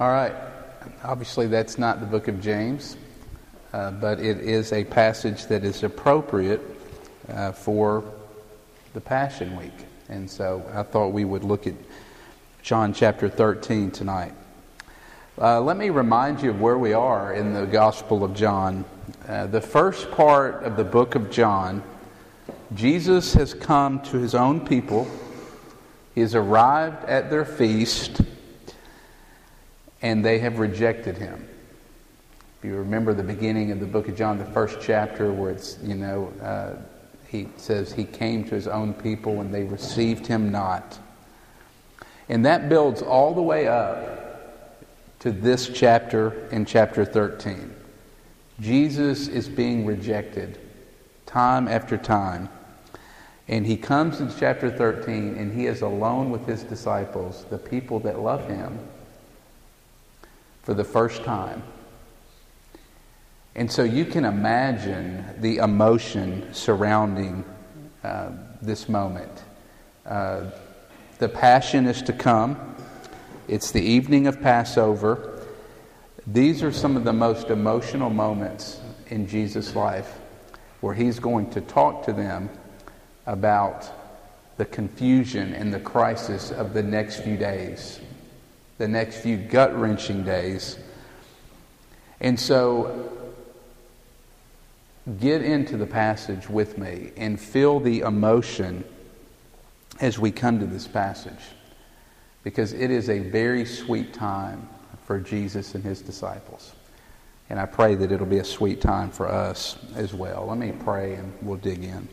All right. Obviously, that's not the book of James, uh, but it is a passage that is appropriate uh, for the Passion Week. And so I thought we would look at John chapter 13 tonight. Uh, let me remind you of where we are in the Gospel of John. Uh, the first part of the book of John, Jesus has come to his own people. He has arrived at their feast and they have rejected him. If you remember the beginning of the book of John, the first chapter, where it's, you know, uh, he says he came to his own people and they received him not. And that builds all the way up to this chapter in chapter 13. Jesus is being rejected time after time. And he comes in chapter 13 and he is alone with his disciples, the people that love him for the first time. And so you can imagine the emotion surrounding uh, this moment. Uh, the passion is to come. It's the evening of Passover. These are some of the most emotional moments in Jesus' life where he's going to talk to them about the confusion and the crisis of the next few days the next few gut wrenching days. And so, get into the passage with me and feel the emotion as we come to this passage. Because it is a very sweet time for Jesus and his disciples. And I pray that it'll be a sweet time for us as well. Let me pray and we'll dig in.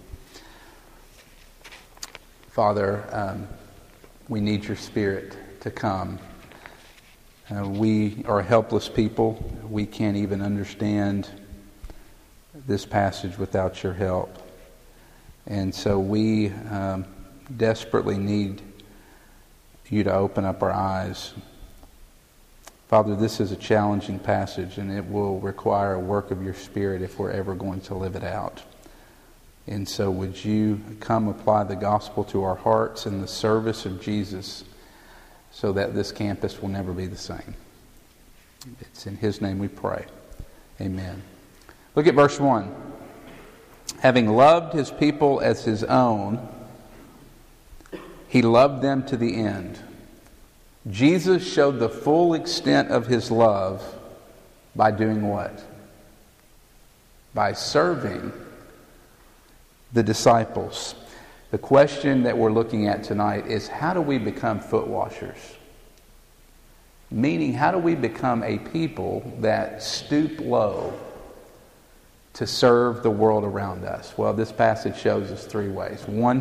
Father, um, we need your spirit to come uh, we are helpless people. We can't even understand this passage without your help. And so we um, desperately need you to open up our eyes. Father, this is a challenging passage, and it will require a work of your Spirit if we're ever going to live it out. And so, would you come apply the gospel to our hearts in the service of Jesus? So that this campus will never be the same. It's in His name we pray. Amen. Look at verse 1. Having loved His people as His own, He loved them to the end. Jesus showed the full extent of His love by doing what? By serving the disciples. The question that we're looking at tonight is how do we become foot washers? Meaning, how do we become a people that stoop low to serve the world around us? Well, this passage shows us three ways. One,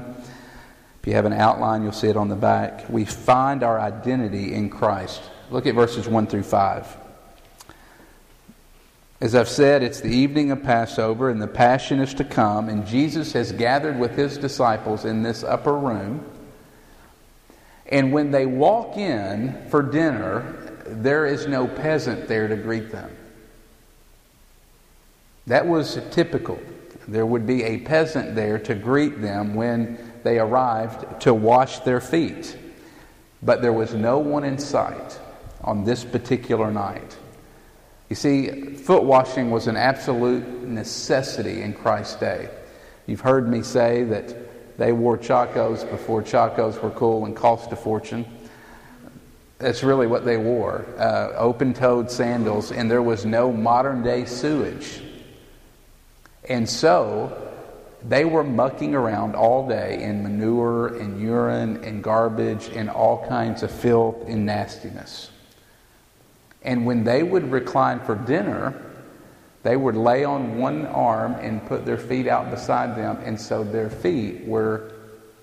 if you have an outline, you'll see it on the back. We find our identity in Christ. Look at verses 1 through 5. As I've said, it's the evening of Passover, and the Passion is to come, and Jesus has gathered with his disciples in this upper room. And when they walk in for dinner, there is no peasant there to greet them. That was typical. There would be a peasant there to greet them when they arrived to wash their feet. But there was no one in sight on this particular night. You see, foot washing was an absolute necessity in Christ's day. You've heard me say that they wore chacos before chacos were cool and cost a fortune. That's really what they wore uh, open toed sandals, and there was no modern day sewage. And so they were mucking around all day in manure and urine and garbage and all kinds of filth and nastiness. And when they would recline for dinner, they would lay on one arm and put their feet out beside them, and so their feet were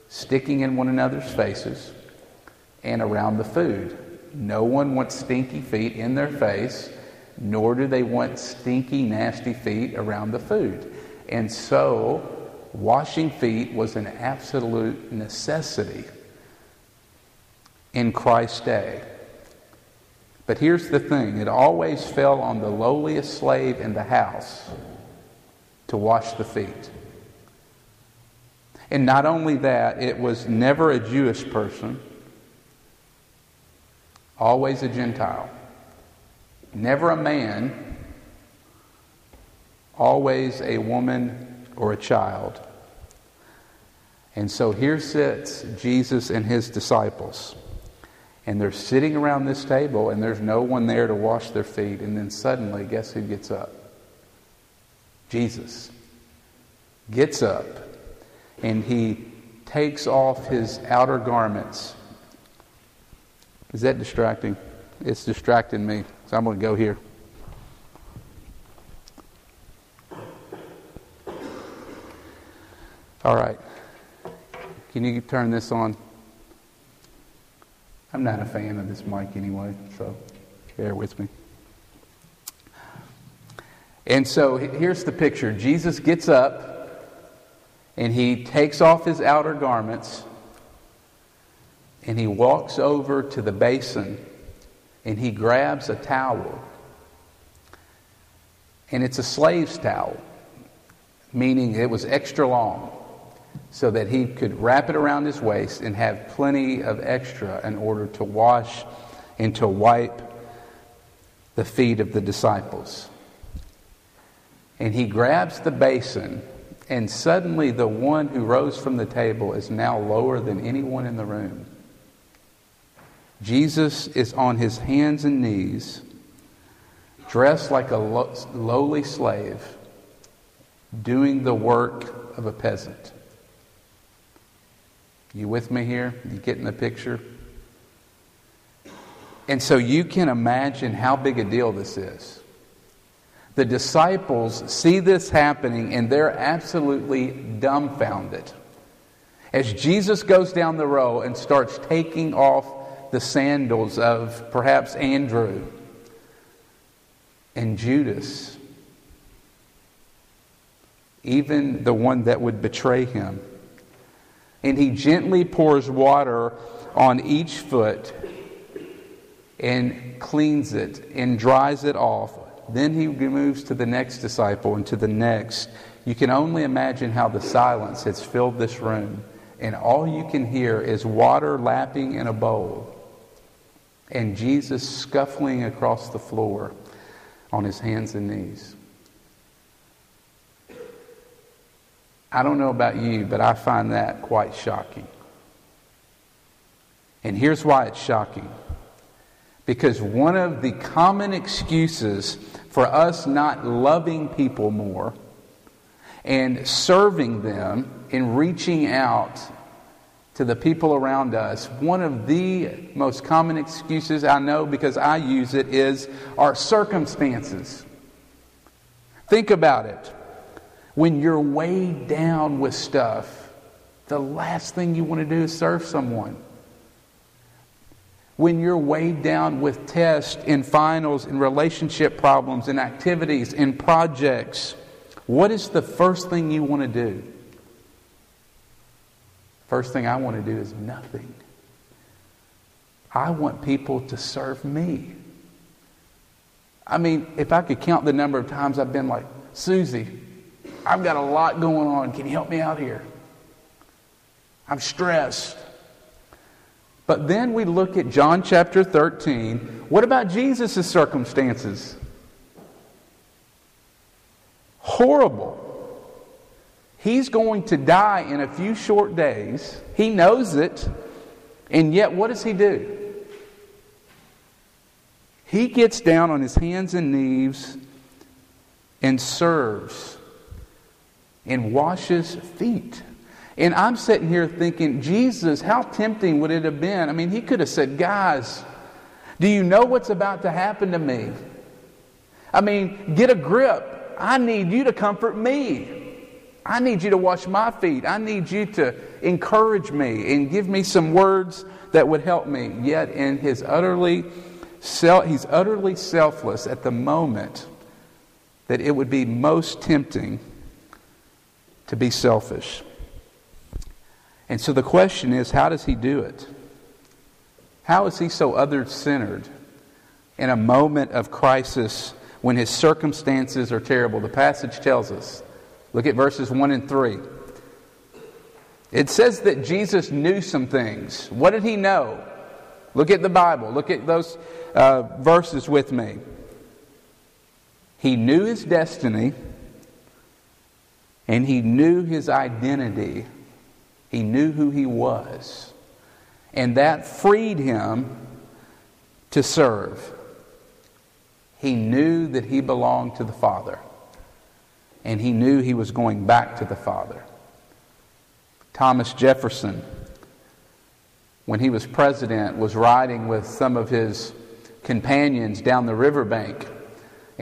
sticking in one another's faces and around the food. No one wants stinky feet in their face, nor do they want stinky, nasty feet around the food. And so, washing feet was an absolute necessity in Christ's day. But here's the thing it always fell on the lowliest slave in the house to wash the feet. And not only that, it was never a Jewish person, always a Gentile. never a man, always a woman or a child. And so here sits Jesus and his disciples. And they're sitting around this table, and there's no one there to wash their feet. And then suddenly, guess who gets up? Jesus gets up, and he takes off his outer garments. Is that distracting? It's distracting me, so I'm going to go here. All right. Can you turn this on? Not a fan of this mic anyway, so bear with me. And so here's the picture Jesus gets up and he takes off his outer garments and he walks over to the basin and he grabs a towel. And it's a slave's towel, meaning it was extra long so that he could wrap it around his waist and have plenty of extra in order to wash and to wipe the feet of the disciples. And he grabs the basin, and suddenly the one who rose from the table is now lower than anyone in the room. Jesus is on his hands and knees, dressed like a lowly slave, doing the work of a peasant. You with me here? You getting the picture? And so you can imagine how big a deal this is. The disciples see this happening and they're absolutely dumbfounded. As Jesus goes down the row and starts taking off the sandals of perhaps Andrew and Judas, even the one that would betray him and he gently pours water on each foot and cleans it and dries it off. Then he moves to the next disciple and to the next. You can only imagine how the silence has filled this room, and all you can hear is water lapping in a bowl and Jesus scuffling across the floor on his hands and knees. I don't know about you, but I find that quite shocking. And here's why it's shocking. Because one of the common excuses for us not loving people more and serving them and reaching out to the people around us, one of the most common excuses I know because I use it is our circumstances. Think about it. When you're weighed down with stuff, the last thing you want to do is serve someone. When you're weighed down with tests and finals and relationship problems and activities and projects, what is the first thing you want to do? First thing I want to do is nothing. I want people to serve me. I mean, if I could count the number of times I've been like, Susie, I've got a lot going on. Can you help me out here? I'm stressed. But then we look at John chapter 13. What about Jesus' circumstances? Horrible. He's going to die in a few short days. He knows it. And yet, what does he do? He gets down on his hands and knees and serves and washes feet. And I'm sitting here thinking, Jesus, how tempting would it have been? I mean, he could have said, Guys, do you know what's about to happen to me? I mean, get a grip. I need you to comfort me. I need you to wash my feet. I need you to encourage me and give me some words that would help me. Yet, in his utterly, self, he's utterly selfless at the moment that it would be most tempting to be selfish. And so the question is how does he do it? How is he so other centered in a moment of crisis when his circumstances are terrible? The passage tells us. Look at verses 1 and 3. It says that Jesus knew some things. What did he know? Look at the Bible. Look at those uh, verses with me. He knew his destiny and he knew his identity. He knew who he was. And that freed him to serve. He knew that he belonged to the Father. And he knew he was going back to the Father. Thomas Jefferson, when he was president, was riding with some of his companions down the riverbank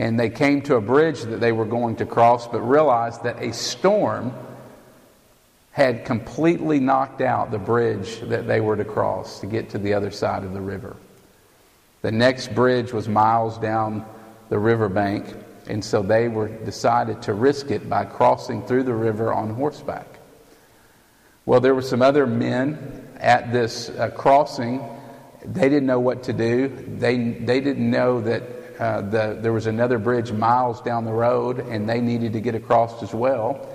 and they came to a bridge that they were going to cross, but realized that a storm had completely knocked out the bridge that they were to cross to get to the other side of the river. The next bridge was miles down the riverbank, and so they were decided to risk it by crossing through the river on horseback. Well, there were some other men at this uh, crossing. They didn't know what to do. They, they didn't know that uh, the, there was another bridge miles down the road, and they needed to get across as well.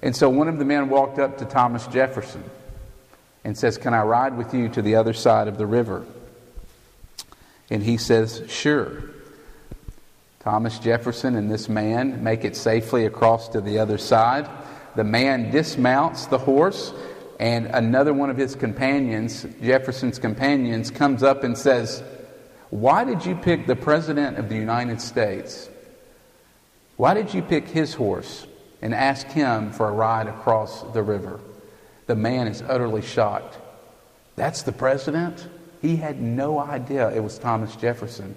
And so one of the men walked up to Thomas Jefferson and says, Can I ride with you to the other side of the river? And he says, Sure. Thomas Jefferson and this man make it safely across to the other side. The man dismounts the horse, and another one of his companions, Jefferson's companions, comes up and says, why did you pick the President of the United States? Why did you pick his horse and ask him for a ride across the river? The man is utterly shocked. That's the President? He had no idea it was Thomas Jefferson.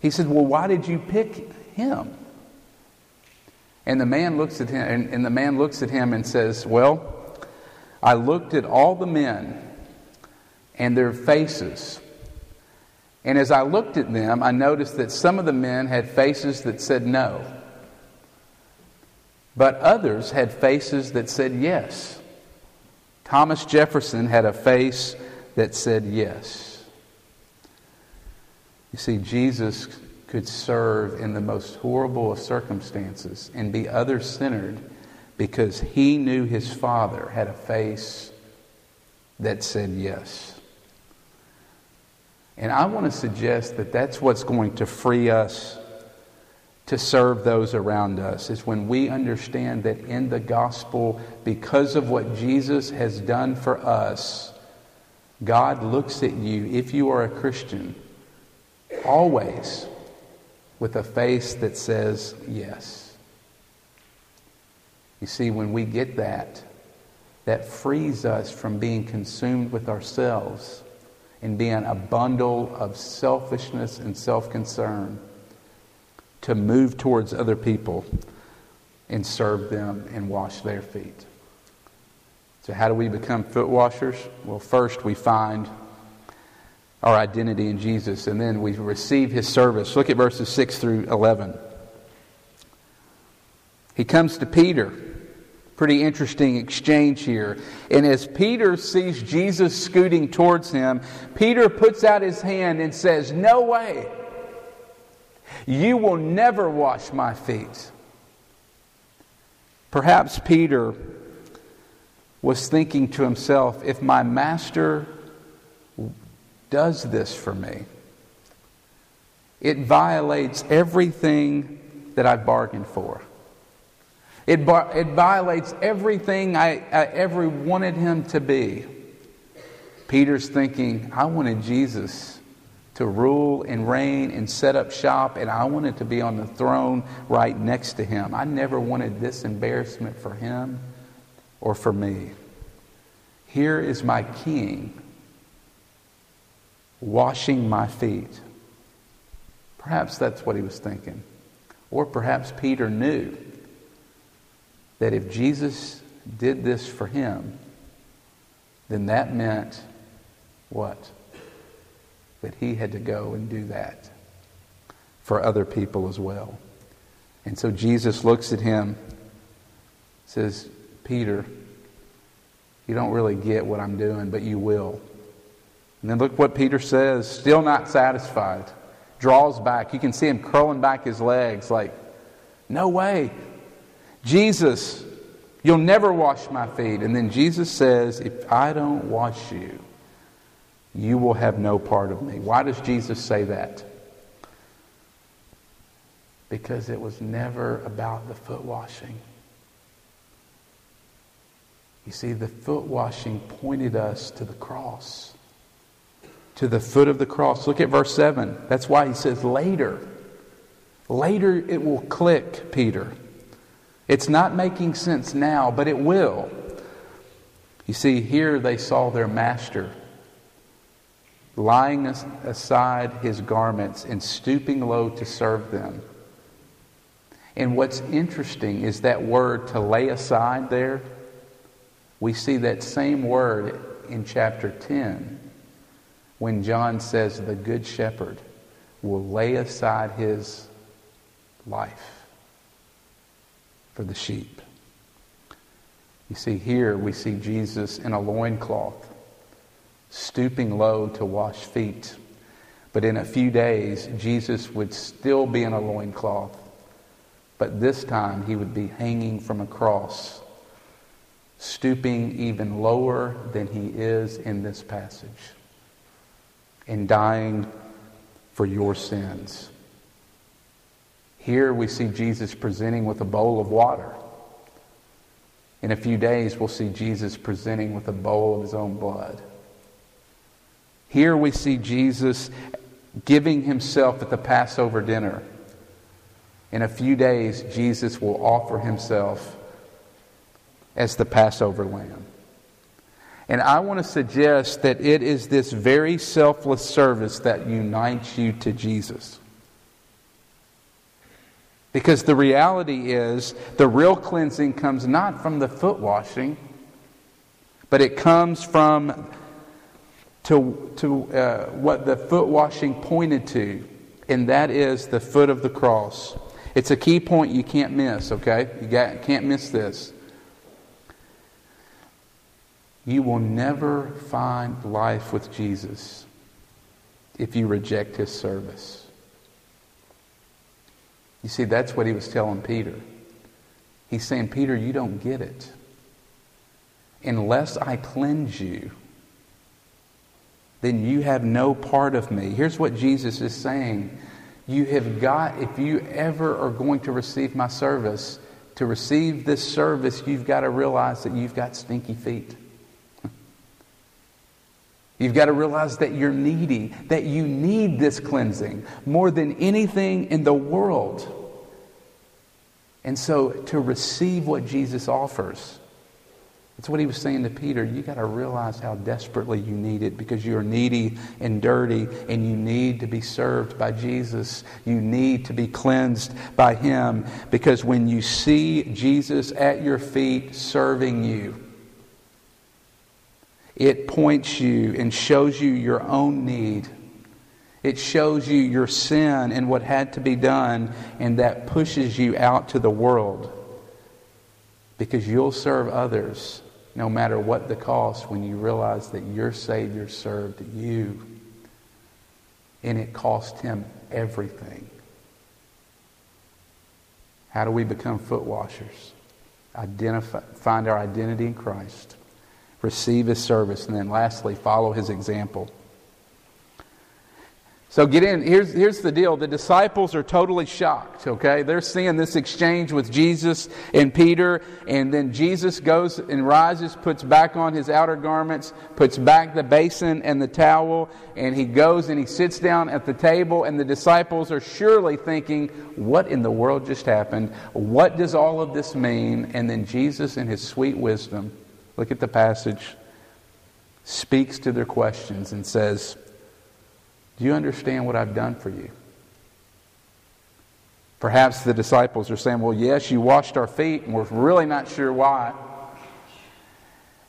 He said, Well, why did you pick him? And the man looks at him and, and the man looks at him and says, Well, I looked at all the men and their faces and as I looked at them, I noticed that some of the men had faces that said no, but others had faces that said yes. Thomas Jefferson had a face that said yes. You see, Jesus could serve in the most horrible of circumstances and be other centered because he knew his Father had a face that said yes. And I want to suggest that that's what's going to free us to serve those around us is when we understand that in the gospel, because of what Jesus has done for us, God looks at you, if you are a Christian, always with a face that says yes. You see, when we get that, that frees us from being consumed with ourselves in being a bundle of selfishness and self concern to move towards other people and serve them and wash their feet. So, how do we become foot washers? Well, first we find our identity in Jesus, and then we receive his service. Look at verses 6 through 11. He comes to Peter Pretty interesting exchange here. And as Peter sees Jesus scooting towards him, Peter puts out his hand and says, No way. You will never wash my feet. Perhaps Peter was thinking to himself, if my master does this for me, it violates everything that I've bargained for. It, it violates everything I, I ever wanted him to be. Peter's thinking, I wanted Jesus to rule and reign and set up shop, and I wanted to be on the throne right next to him. I never wanted this embarrassment for him or for me. Here is my king washing my feet. Perhaps that's what he was thinking. Or perhaps Peter knew that if Jesus did this for him, then that meant what? That he had to go and do that for other people as well. And so Jesus looks at him, says, Peter, you don't really get what I'm doing, but you will. And then look what Peter says, still not satisfied. Draws back. You can see him curling back his legs, like, no way. Jesus, you'll never wash my feet. And then Jesus says, If I don't wash you, you will have no part of me. Why does Jesus say that? Because it was never about the foot washing. You see, the foot washing pointed us to the cross, to the foot of the cross. Look at verse 7. That's why he says later. Later it will click, Peter. It's not making sense now, but it will. You see, here they saw their master lying aside his garments and stooping low to serve them. And what's interesting is that word to lay aside there we see that same word in chapter 10 when John says the Good Shepherd will lay aside his life for the sheep. You see, here we see Jesus in a loincloth, stooping low to wash feet. But in a few days, Jesus would still be in a loincloth, but this time he would be hanging from a cross stooping even lower than he is in this passage and dying for your sins. Here we see Jesus presenting with a bowl of water. In a few days, we'll see Jesus presenting with a bowl of his own blood. Here we see Jesus giving himself at the Passover dinner. In a few days, Jesus will offer himself as the Passover lamb. And I want to suggest that it is this very selfless service that unites you to Jesus. Because the reality is, the real cleansing comes not from the foot washing, but it comes from to, to uh, what the foot washing pointed to, and that is the foot of the cross. It's a key point you can't miss, okay? You got, can't miss this. You will never find life with Jesus if you reject his service. You see, that's what he was telling Peter. He's saying, Peter, you don't get it. Unless I cleanse you, then you have no part of me. Here's what Jesus is saying. You have got, if you ever are going to receive my service, to receive this service, you've got to realize that you've got stinky feet. You've got to realize that you're needy, that you need this cleansing more than anything in the world. And so to receive what Jesus offers, that's what he was saying to Peter. You got to realize how desperately you need it because you're needy and dirty and you need to be served by Jesus. You need to be cleansed by him because when you see Jesus at your feet serving you, it points you and shows you your own need. It shows you your sin and what had to be done, and that pushes you out to the world. Because you'll serve others no matter what the cost when you realize that your Savior served you. And it cost him everything. How do we become foot washers? Identify, find our identity in Christ receive his service, and then lastly, follow his example. So get in. Here's, here's the deal. The disciples are totally shocked, okay? They're seeing this exchange with Jesus and Peter, and then Jesus goes and rises, puts back on his outer garments, puts back the basin and the towel, and he goes and he sits down at the table, and the disciples are surely thinking, what in the world just happened? What does all of this mean? And then Jesus, in his sweet wisdom, Look at the passage. Speaks to their questions and says, Do you understand what I've done for you? Perhaps the disciples are saying, Well, yes, you washed our feet, and we're really not sure why.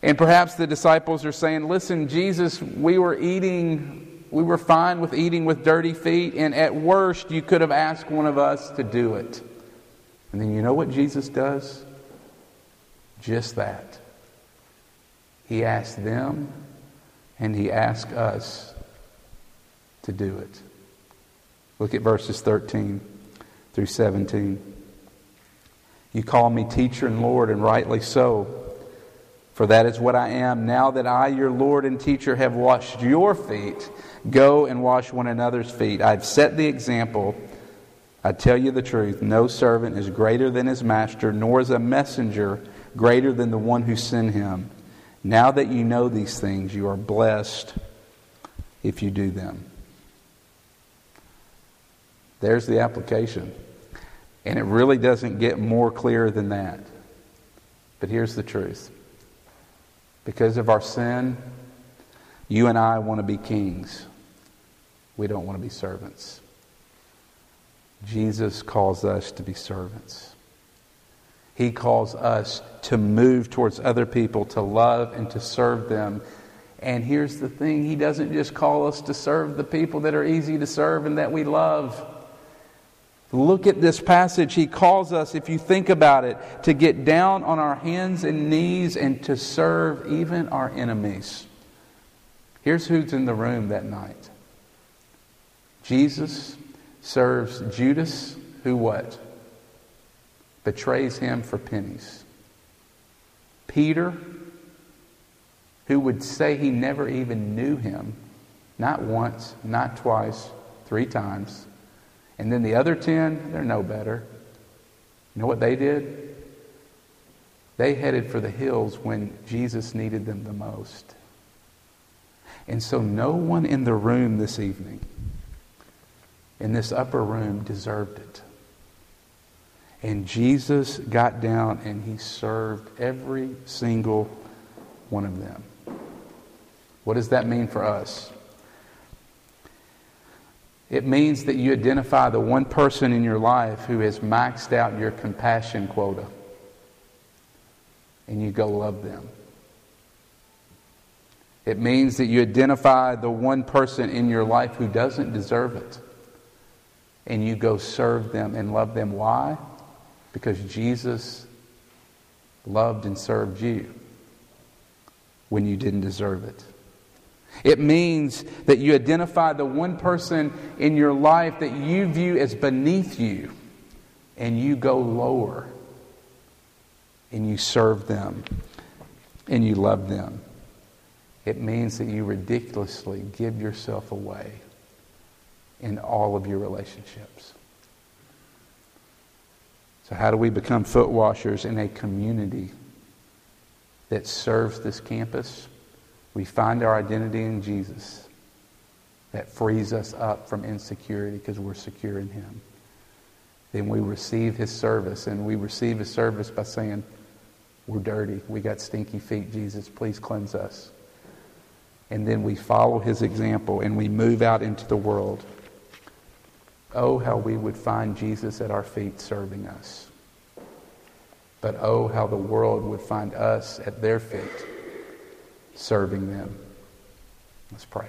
And perhaps the disciples are saying, Listen, Jesus, we were eating, we were fine with eating with dirty feet, and at worst, you could have asked one of us to do it. And then you know what Jesus does? Just that. He asked them and he asked us to do it. Look at verses 13 through 17. You call me teacher and Lord, and rightly so, for that is what I am. Now that I, your Lord and teacher, have washed your feet, go and wash one another's feet. I've set the example I tell you the truth no servant is greater than his master, nor is a messenger greater than the one who sent him. Now that you know these things, you are blessed if you do them. There's the application. And it really doesn't get more clear than that. But here's the truth because of our sin, you and I want to be kings. We don't want to be servants. Jesus calls us to be servants. He calls us to move towards other people, to love and to serve them. And here's the thing He doesn't just call us to serve the people that are easy to serve and that we love. Look at this passage. He calls us, if you think about it, to get down on our hands and knees and to serve even our enemies. Here's who's in the room that night Jesus serves Judas, who what? Betrays him for pennies. Peter, who would say he never even knew him, not once, not twice, three times. And then the other ten, they're no better. You know what they did? They headed for the hills when Jesus needed them the most. And so no one in the room this evening in this upper room deserved it. And Jesus got down and he served every single one of them. What does that mean for us? It means that you identify the one person in your life who has maxed out your compassion quota and you go love them. It means that you identify the one person in your life who doesn't deserve it and you go serve them and love them. Why? Because Jesus loved and served you when you didn't deserve it. It means that you identify the one person in your life that you view as beneath you and you go lower and you serve them and you love them. It means that you ridiculously give yourself away in all of your relationships. So, how do we become foot washers in a community that serves this campus? We find our identity in Jesus that frees us up from insecurity because we're secure in Him. Then we receive His service, and we receive His service by saying, We're dirty. We got stinky feet. Jesus, please cleanse us. And then we follow His example and we move out into the world. Oh, how we would find Jesus at our feet serving us. But oh, how the world would find us at their feet serving them. Let's pray.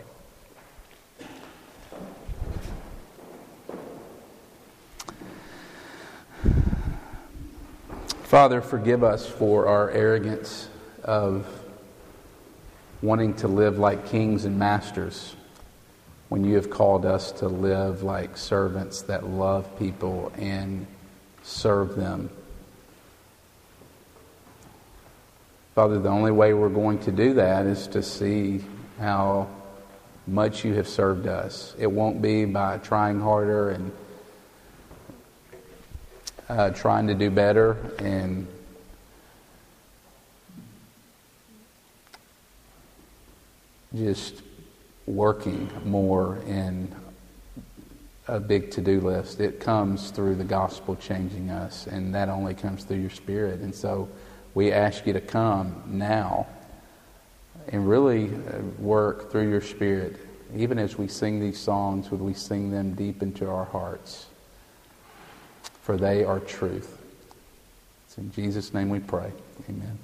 Father, forgive us for our arrogance of wanting to live like kings and masters when you have called us to live like servants that love people and serve them. Father, the only way we're going to do that is to see how much you have served us. It won't be by trying harder and uh, trying to do better and just working more in a big to do list. It comes through the gospel changing us, and that only comes through your spirit. And so we ask you to come now and really uh, work through your spirit. Even as we sing these songs, would we sing them deep into our hearts? For they are truth. It's in Jesus' name we pray. Amen.